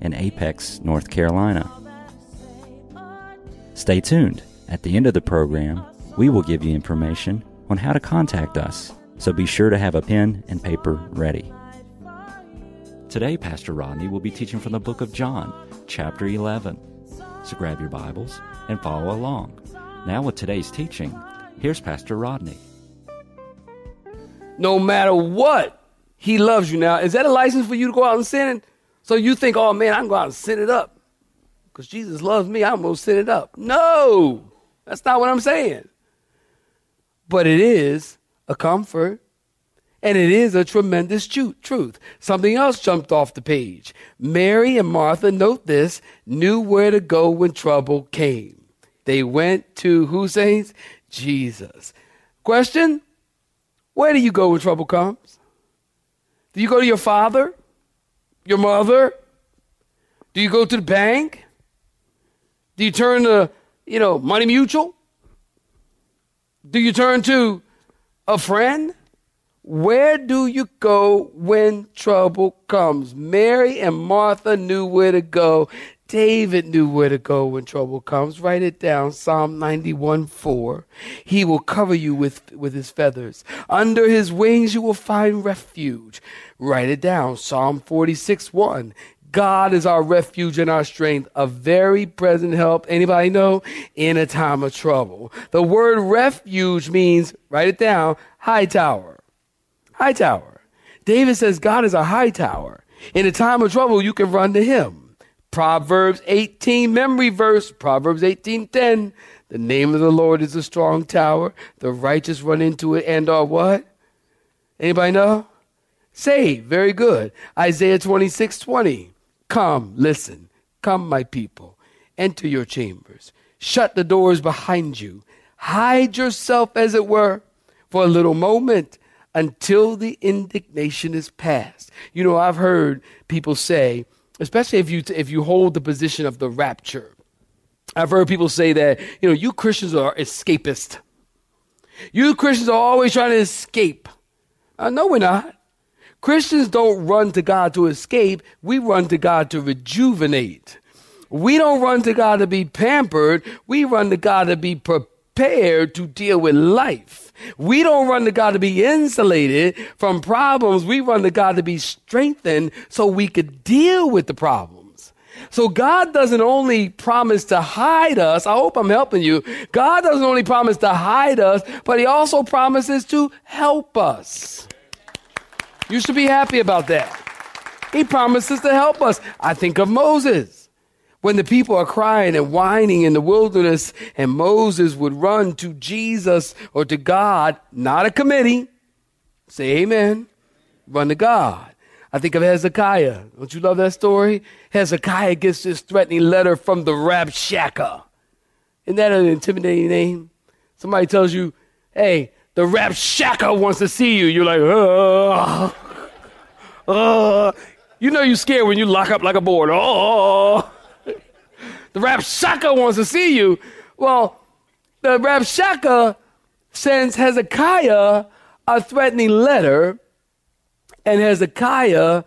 in Apex, North Carolina. Stay tuned. At the end of the program, we will give you information on how to contact us, so be sure to have a pen and paper ready. Today, Pastor Rodney will be teaching from the book of John, chapter 11. So grab your Bibles and follow along. Now, with today's teaching, here's Pastor Rodney. no matter what, he loves you. Now, is that a license for you to go out and sin? So you think, oh man, I'm going to sin it up. Because Jesus loves me, I'm going to sin it up. No, that's not what I'm saying. But it is a comfort. And it is a tremendous tru- truth. Something else jumped off the page. Mary and Martha, note this, knew where to go when trouble came. They went to who saints? Jesus. Question? Where do you go when trouble comes? Do you go to your father? Your mother? Do you go to the bank? Do you turn to, you know, Money Mutual? Do you turn to a friend? Where do you go when trouble comes? Mary and Martha knew where to go. David knew where to go when trouble comes. Write it down. Psalm 91 4. He will cover you with, with his feathers. Under his wings you will find refuge. Write it down. Psalm 46 1. God is our refuge and our strength, a very present help. Anybody know? In a time of trouble. The word refuge means, write it down, high tower. High tower. David says God is a high tower. In a time of trouble, you can run to him. Proverbs 18 memory verse, Proverbs 18:10. The name of the Lord is a strong tower. The righteous run into it and are what? Anybody know? Saved. Very good. Isaiah 26:20. Come, listen. Come, my people. Enter your chambers. Shut the doors behind you. Hide yourself, as it were, for a little moment until the indignation is past. You know, I've heard people say, especially if you if you hold the position of the rapture. I've heard people say that, you know, you Christians are escapist. You Christians are always trying to escape. Uh, no, we're not. Christians don't run to God to escape. We run to God to rejuvenate. We don't run to God to be pampered. We run to God to be prepared to deal with life. We don't run to God to be insulated from problems. We run to God to be strengthened so we could deal with the problems. So God doesn't only promise to hide us. I hope I'm helping you. God doesn't only promise to hide us, but he also promises to help us. You should be happy about that. He promises to help us. I think of Moses. When the people are crying and whining in the wilderness, and Moses would run to Jesus or to God, not a committee. Say amen. Run to God. I think of Hezekiah. Don't you love that story? Hezekiah gets this threatening letter from the Rabshakeh. Isn't that an intimidating name? Somebody tells you, hey, the Rabshakeh wants to see you. You're like, oh, oh. You know you're scared when you lock up like a board. Oh, the Rabshakeh wants to see you. Well, the Rabshakeh sends Hezekiah a threatening letter, and Hezekiah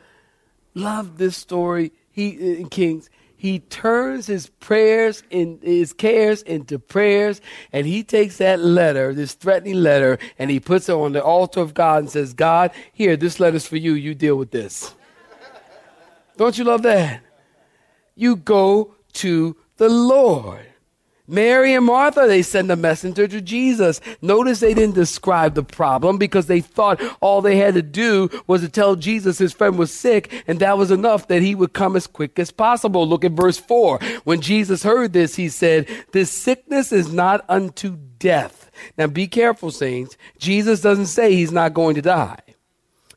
loved this story. He in Kings. He turns his prayers and his cares into prayers, and he takes that letter, this threatening letter, and he puts it on the altar of God and says, God, here, this letter's for you. You deal with this. Don't you love that? You go to the Lord. Mary and Martha, they send a messenger to Jesus. Notice they didn't describe the problem because they thought all they had to do was to tell Jesus his friend was sick and that was enough that he would come as quick as possible. Look at verse 4. When Jesus heard this, he said, This sickness is not unto death. Now be careful, saints. Jesus doesn't say he's not going to die.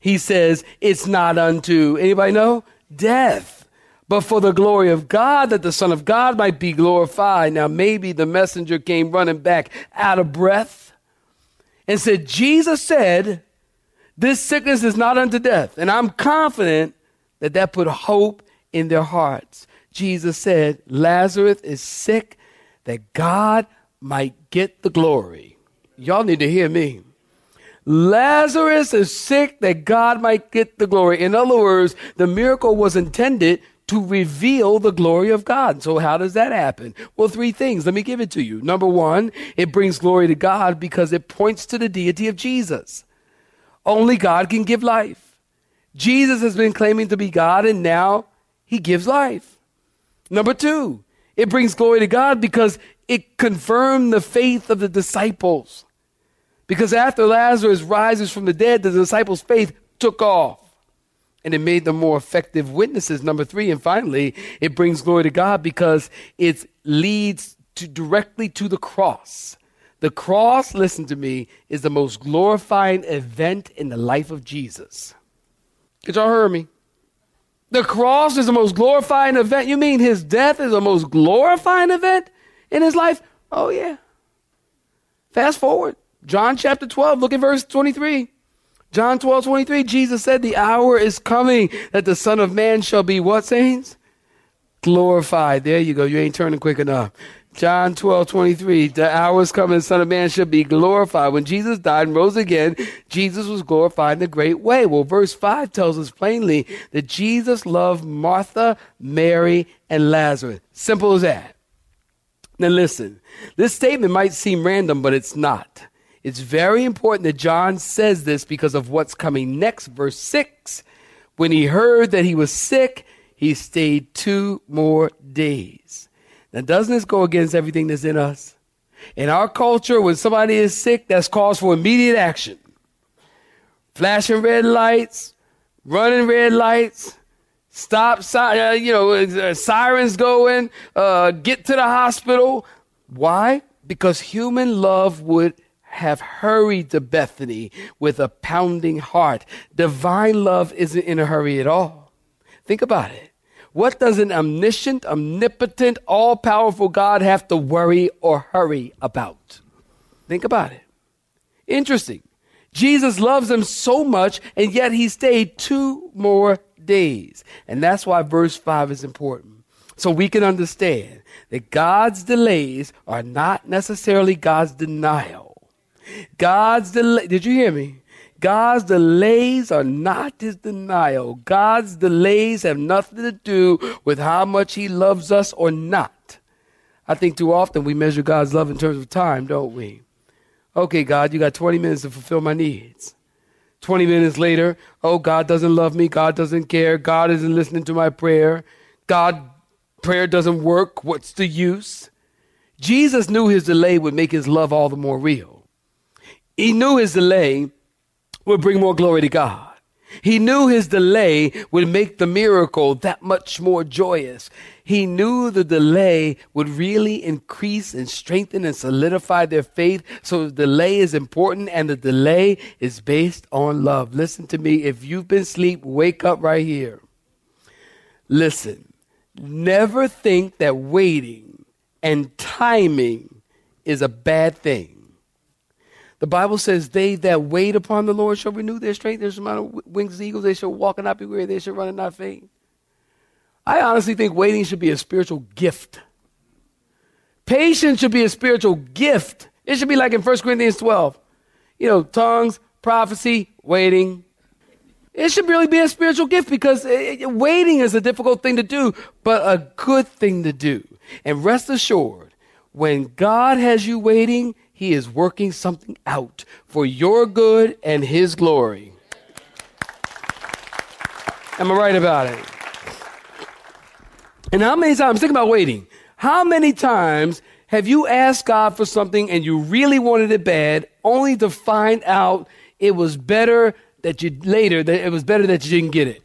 He says, It's not unto, anybody know? Death but for the glory of God, that the Son of God might be glorified. Now, maybe the messenger came running back out of breath and said, Jesus said, This sickness is not unto death. And I'm confident that that put hope in their hearts. Jesus said, Lazarus is sick that God might get the glory. Y'all need to hear me. Lazarus is sick that God might get the glory. In other words, the miracle was intended to reveal the glory of God. So how does that happen? Well, three things. Let me give it to you. Number one, it brings glory to God because it points to the deity of Jesus. Only God can give life. Jesus has been claiming to be God and now he gives life. Number two, it brings glory to God because it confirmed the faith of the disciples. Because after Lazarus rises from the dead, the disciples' faith took off and it made them more effective witnesses. Number three, and finally, it brings glory to God because it leads to directly to the cross. The cross, listen to me, is the most glorifying event in the life of Jesus. Did y'all hear me? The cross is the most glorifying event. You mean his death is the most glorifying event in his life? Oh, yeah. Fast forward. John chapter 12, look at verse 23. John 12, 23, Jesus said, The hour is coming that the Son of Man shall be what, saints? Glorified. There you go. You ain't turning quick enough. John 12, 23, the hour is coming, the Son of Man shall be glorified. When Jesus died and rose again, Jesus was glorified in a great way. Well, verse 5 tells us plainly that Jesus loved Martha, Mary, and Lazarus. Simple as that. Now listen, this statement might seem random, but it's not. It's very important that John says this because of what's coming next. Verse 6 When he heard that he was sick, he stayed two more days. Now, doesn't this go against everything that's in us? In our culture, when somebody is sick, that's cause for immediate action. Flashing red lights, running red lights, stop, uh, you know, uh, sirens going, uh, get to the hospital. Why? Because human love would have hurried to Bethany with a pounding heart. Divine love isn't in a hurry at all. Think about it. What does an omniscient, omnipotent, all powerful God have to worry or hurry about? Think about it. Interesting. Jesus loves them so much, and yet he stayed two more days. And that's why verse 5 is important. So we can understand that God's delays are not necessarily God's denial. God's delay, did you hear me? God's delays are not his denial. God's delays have nothing to do with how much he loves us or not. I think too often we measure God's love in terms of time, don't we? Okay, God, you got 20 minutes to fulfill my needs. 20 minutes later, oh, God doesn't love me. God doesn't care. God isn't listening to my prayer. God, prayer doesn't work. What's the use? Jesus knew his delay would make his love all the more real. He knew his delay would bring more glory to God. He knew his delay would make the miracle that much more joyous. He knew the delay would really increase and strengthen and solidify their faith. So the delay is important and the delay is based on love. Listen to me. If you've been asleep, wake up right here. Listen, never think that waiting and timing is a bad thing. The Bible says, They that wait upon the Lord shall renew their strength. There's amount of wings eagles. They shall walk and not be weary. They shall run and not faint. I honestly think waiting should be a spiritual gift. Patience should be a spiritual gift. It should be like in 1 Corinthians 12. You know, tongues, prophecy, waiting. It should really be a spiritual gift because it, it, waiting is a difficult thing to do, but a good thing to do. And rest assured, when God has you waiting, he is working something out for your good and His glory. Am I right about it? And how many times, think about waiting. How many times have you asked God for something and you really wanted it bad, only to find out it was better that you later, that it was better that you didn't get it?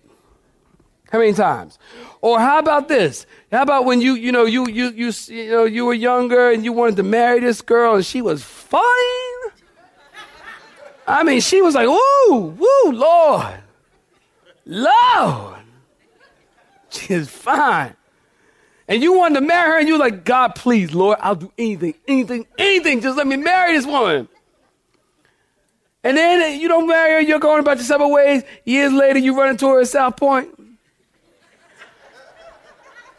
How many times? Or how about this? How about when you, you know, you, you, you, you know, you were younger and you wanted to marry this girl and she was fine? I mean, she was like, woo, woo, Lord, Lord. She is fine. And you wanted to marry her, and you're like, God, please, Lord, I'll do anything, anything, anything. Just let me marry this woman. And then you don't marry her, you're going about your separate ways. Years later, you run into her at South Point.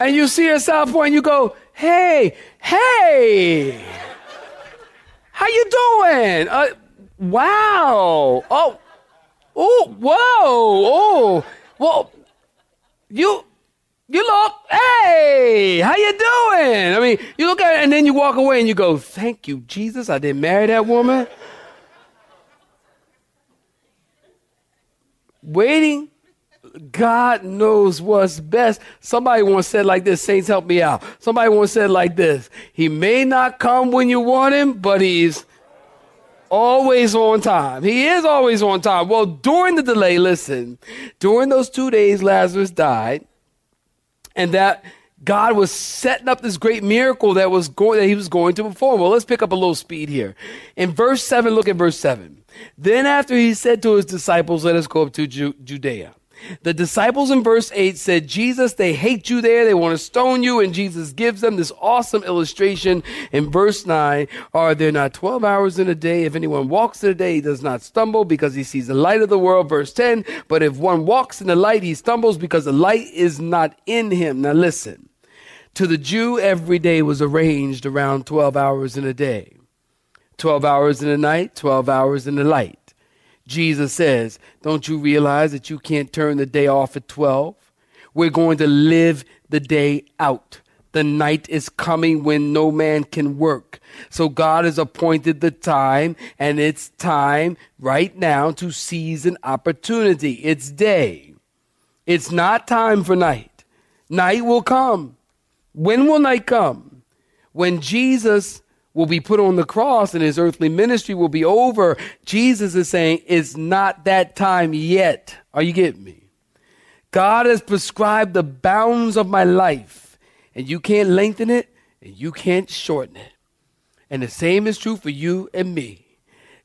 And you see at South Point, and you go, hey, hey, how you doing? Uh, wow. Oh, oh, whoa, oh, well, you, you look, hey, how you doing? I mean, you look at it and then you walk away and you go, thank you, Jesus, I didn't marry that woman. Waiting, God knows what's best. Somebody once said like this, Saints, help me out. Somebody once said like this, He may not come when you want Him, but He's always on time. He is always on time. Well, during the delay, listen, during those two days, Lazarus died, and that God was setting up this great miracle that was going that he was going to perform. Well, let's pick up a little speed here. In verse 7, look at verse 7. Then after he said to his disciples, Let us go up to Ju- Judea. The disciples in verse 8 said, Jesus, they hate you there. They want to stone you. And Jesus gives them this awesome illustration in verse 9. Are there not 12 hours in a day? If anyone walks in a day, he does not stumble because he sees the light of the world. Verse 10. But if one walks in the light, he stumbles because the light is not in him. Now listen. To the Jew, every day was arranged around 12 hours in a day. 12 hours in the night, 12 hours in the light. Jesus says, Don't you realize that you can't turn the day off at 12? We're going to live the day out. The night is coming when no man can work. So God has appointed the time, and it's time right now to seize an opportunity. It's day. It's not time for night. Night will come. When will night come? When Jesus will be put on the cross and his earthly ministry will be over. Jesus is saying it's not that time yet. Are you getting me? God has prescribed the bounds of my life, and you can't lengthen it and you can't shorten it. And the same is true for you and me.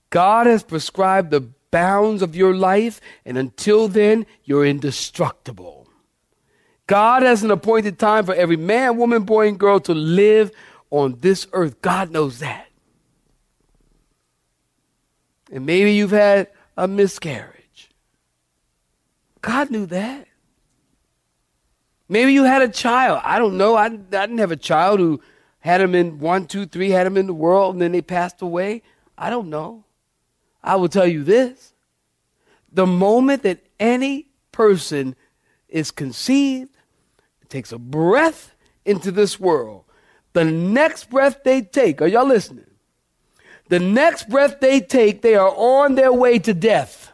God has prescribed the bounds of your life, and until then, you're indestructible. God has an appointed time for every man, woman, boy, and girl to live on this earth. God knows that. And maybe you've had a miscarriage. God knew that. Maybe you had a child. I don't know. I, I didn't have a child who had him in one, two, three, had him in the world, and then they passed away. I don't know. I will tell you this the moment that any person is conceived, takes a breath into this world, the next breath they take, are y'all listening? The next breath they take, they are on their way to death.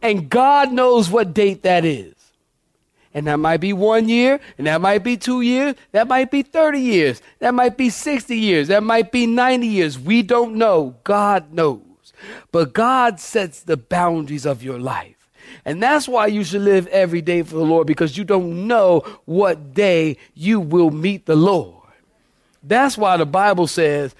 And God knows what date that is. And that might be one year, and that might be two years, that might be 30 years, that might be 60 years, that might be 90 years. We don't know. God knows. But God sets the boundaries of your life. And that's why you should live every day for the Lord because you don't know what day you will meet the Lord. That's why the Bible says,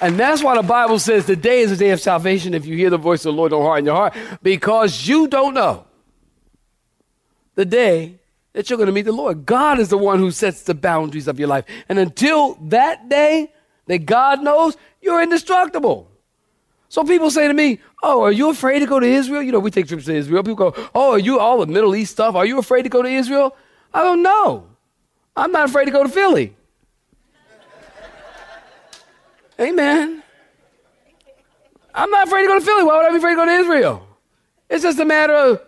And that's why the Bible says the day is the day of salvation if you hear the voice of the Lord, don't harden your heart, because you don't know the day that you're going to meet the Lord. God is the one who sets the boundaries of your life. And until that day that God knows, you're indestructible. So people say to me, Oh, are you afraid to go to Israel? You know, we take trips to Israel. People go, Oh, are you all the Middle East stuff? Are you afraid to go to Israel? I don't know. I'm not afraid to go to Philly. Amen. I'm not afraid to go to Philly. Why would I be afraid to go to Israel? It's just a matter of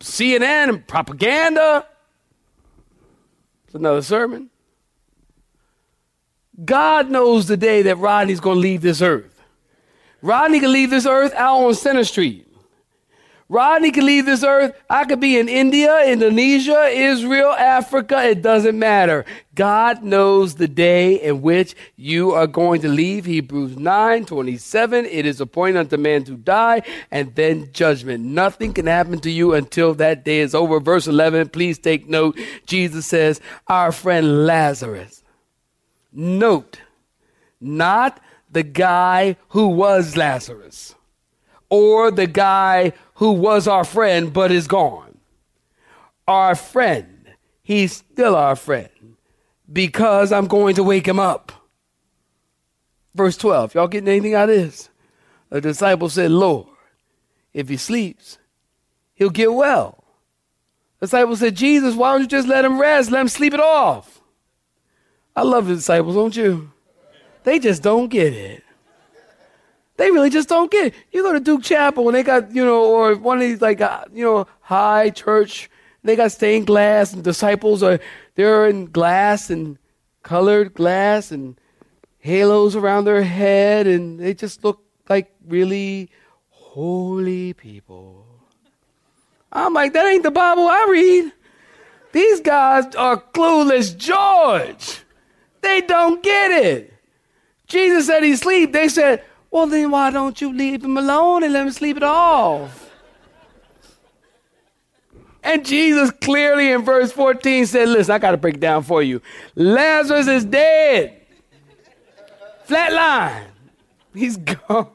CNN and propaganda. It's another sermon. God knows the day that Rodney's going to leave this earth. Rodney can leave this earth out on Center Street. Rodney can leave this earth. I could be in India, Indonesia, Israel, Africa. It doesn't matter. God knows the day in which you are going to leave. Hebrews 9 27. It is appointed unto man to die and then judgment. Nothing can happen to you until that day is over. Verse 11. Please take note. Jesus says, Our friend Lazarus. Note, not the guy who was Lazarus or the guy who was our friend but is gone. Our friend, he's still our friend because I'm going to wake him up. Verse 12, y'all getting anything out of this? The disciple said, Lord, if he sleeps, he'll get well. The disciple said, Jesus, why don't you just let him rest? Let him sleep it off. I love the disciples, don't you? They just don't get it. They really just don't get it. You go to Duke Chapel and they got, you know, or one of these like, uh, you know, high church, they got stained glass and disciples are, they're in glass and colored glass and halos around their head and they just look like really holy people. I'm like, that ain't the Bible I read. These guys are clueless George. They don't get it. Jesus said he sleep. They said, well, then why don't you leave him alone and let him sleep it off? And Jesus clearly in verse 14 said, Listen, I got to break down for you. Lazarus is dead. Flatline. He's gone.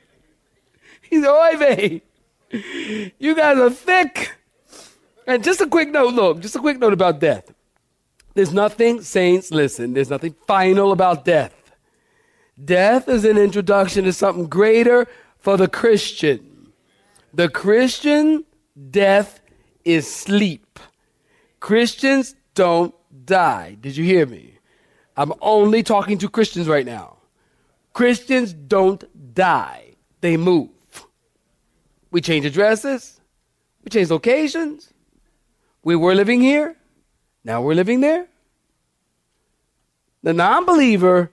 He's oy. You guys are thick. And just a quick note, look, just a quick note about death. There's nothing, saints, listen, there's nothing final about death. Death is an introduction to something greater for the Christian. The Christian death is sleep. Christians don't die. Did you hear me? I'm only talking to Christians right now. Christians don't die, they move. We change addresses, we change locations. We were living here, now we're living there. The non believer,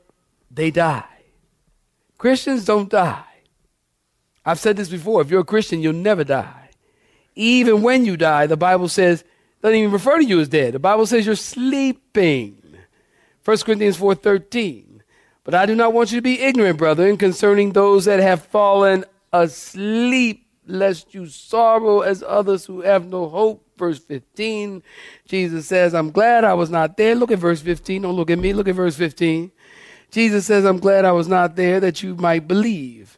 they die. Christians don't die. I've said this before if you're a Christian, you'll never die. Even when you die, the Bible says, doesn't even refer to you as dead. The Bible says you're sleeping. 1 Corinthians 4:13. But I do not want you to be ignorant, brethren, concerning those that have fallen asleep, lest you sorrow as others who have no hope. Verse 15. Jesus says, I'm glad I was not there. Look at verse 15. Don't look at me. Look at verse 15. Jesus says, I'm glad I was not there that you might believe.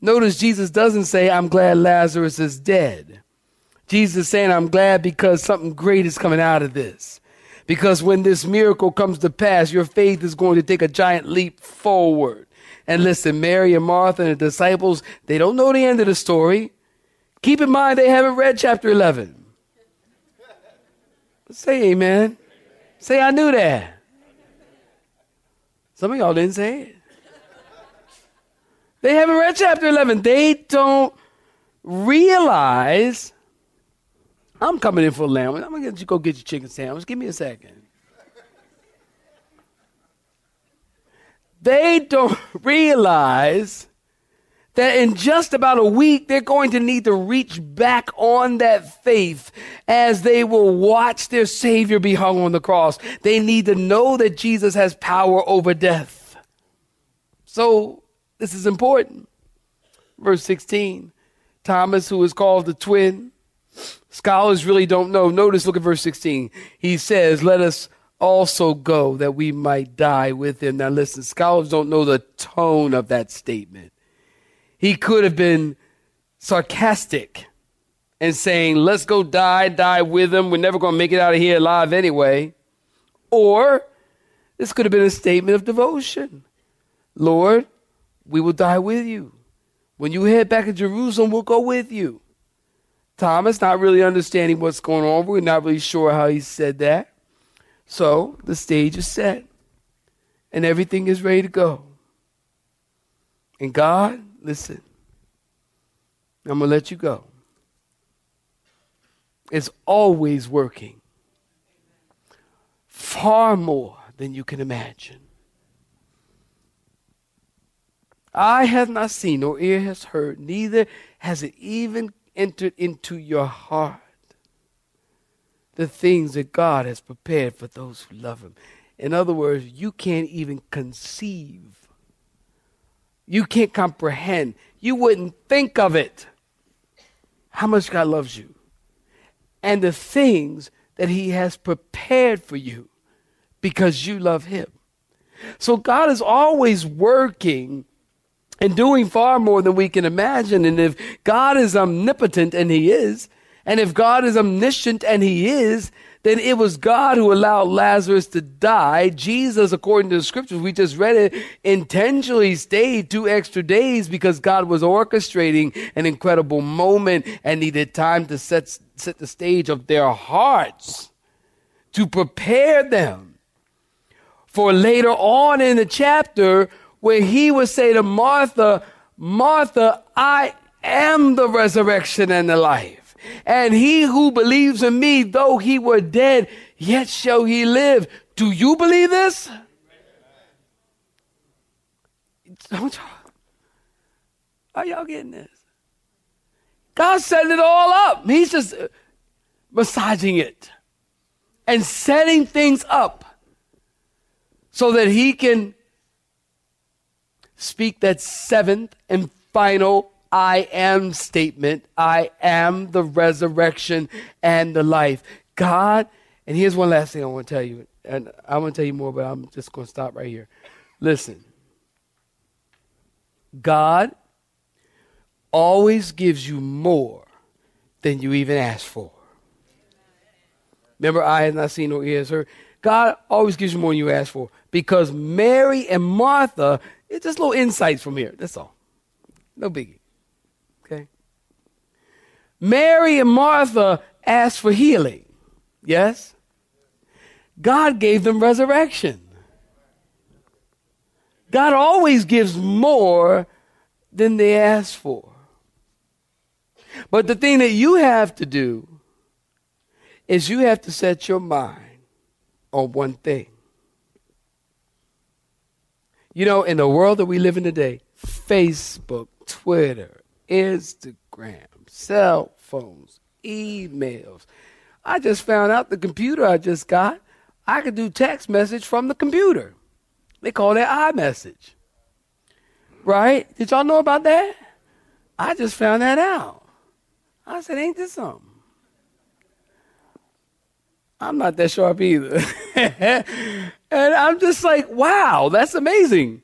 Notice Jesus doesn't say, I'm glad Lazarus is dead. Jesus is saying, I'm glad because something great is coming out of this. Because when this miracle comes to pass, your faith is going to take a giant leap forward. And listen, Mary and Martha and the disciples, they don't know the end of the story. Keep in mind, they haven't read chapter 11. Say amen. Say, I knew that. Some of y'all didn't say it. They haven't read chapter 11. They don't realize I'm coming in for a lamb. I'm going to go get your chicken sandwich. Give me a second. They don't realize that in just about a week, they're going to need to reach back on that faith as they will watch their Savior be hung on the cross. They need to know that Jesus has power over death. So, this is important. Verse 16 Thomas, who is called the twin, Scholars really don't know. Notice, look at verse 16. He says, Let us also go that we might die with him. Now, listen, scholars don't know the tone of that statement. He could have been sarcastic and saying, Let's go die, die with him. We're never going to make it out of here alive anyway. Or this could have been a statement of devotion Lord, we will die with you. When you head back to Jerusalem, we'll go with you. Thomas, not really understanding what's going on. We're not really sure how he said that. So the stage is set and everything is ready to go. And God, listen, I'm going to let you go. It's always working far more than you can imagine. Eye has not seen, nor ear has heard, neither has it even entered into your heart the things that God has prepared for those who love Him. In other words, you can't even conceive, you can't comprehend, you wouldn't think of it how much God loves you and the things that He has prepared for you because you love Him. So God is always working and doing far more than we can imagine. And if God is omnipotent, and He is, and if God is omniscient, and He is, then it was God who allowed Lazarus to die. Jesus, according to the scriptures, we just read it, intentionally stayed two extra days because God was orchestrating an incredible moment and needed time to set, set the stage of their hearts to prepare them for later on in the chapter where he would say to Martha, Martha, I am the resurrection and the life. And he who believes in me, though he were dead, yet shall he live. Do you believe this? Don't y'all, are y'all getting this? God setting it all up. He's just massaging it and setting things up so that he can speak that seventh and final I am statement. I am the resurrection and the life. God, and here's one last thing I want to tell you. And I want to tell you more, but I'm just going to stop right here. Listen. God always gives you more than you even ask for. Remember, I have not seen nor ears heard. God always gives you more than you ask for. Because Mary and Martha, it's just little insights from here. That's all. No biggie. Mary and Martha asked for healing. Yes? God gave them resurrection. God always gives more than they ask for. But the thing that you have to do is you have to set your mind on one thing. You know, in the world that we live in today, Facebook, Twitter, Instagram, cell phones, emails. I just found out the computer I just got, I could do text message from the computer. They call that iMessage. Right? Did y'all know about that? I just found that out. I said, ain't this something? I'm not that sharp either. and I'm just like, wow, that's amazing.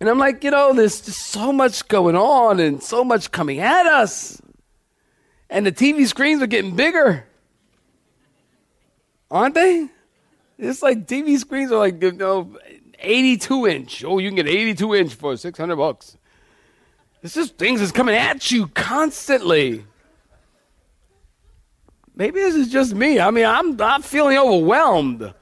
And I'm like, you know, there's just so much going on and so much coming at us. And the TV screens are getting bigger. Aren't they? It's like TV screens are like, you know, 82 inch. Oh, you can get 82 inch for 600 bucks. It's just things that's coming at you constantly. Maybe this is just me. I mean, I'm, I'm feeling overwhelmed.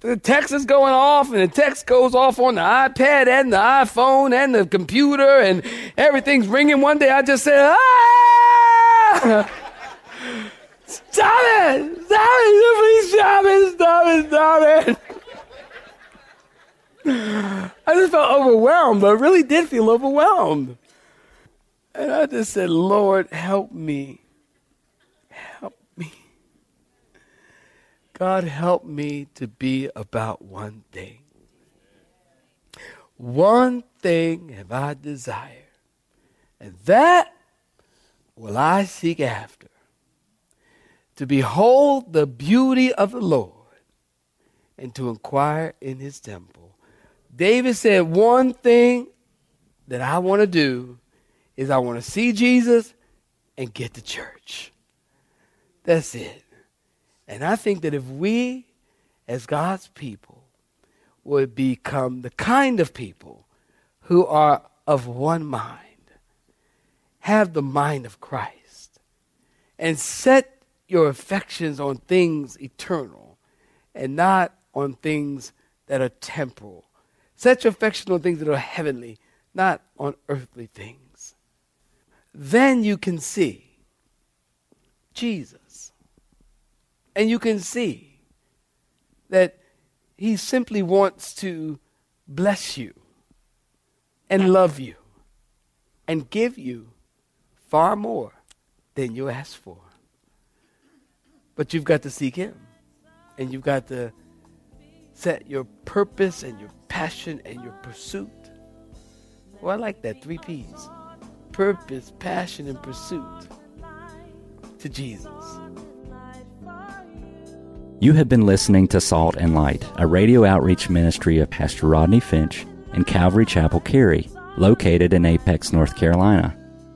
The text is going off, and the text goes off on the iPad and the iPhone and the computer, and everything's ringing. One day I just said, ah! Stop it! Stop it! Please stop it! Stop it! Stop it! I just felt overwhelmed. I really did feel overwhelmed. And I just said, Lord, help me. Help me. God, help me to be about one thing. One thing have I desired, and that will I seek after to behold the beauty of the Lord and to inquire in his temple. David said, One thing that I want to do is I want to see Jesus and get to church. That's it. And I think that if we, as God's people, would become the kind of people who are of one mind, have the mind of Christ, and set your affections on things eternal and not on things that are temporal. Set your affection on things that are heavenly, not on earthly things. Then you can see Jesus and you can see that he simply wants to bless you and love you and give you far more than you ask for. But you've got to seek him. And you've got to set your purpose and your passion and your pursuit. Well, I like that. Three P's purpose, passion, and pursuit to Jesus. You have been listening to Salt and Light, a radio outreach ministry of Pastor Rodney Finch and Calvary Chapel Cary, located in Apex, North Carolina.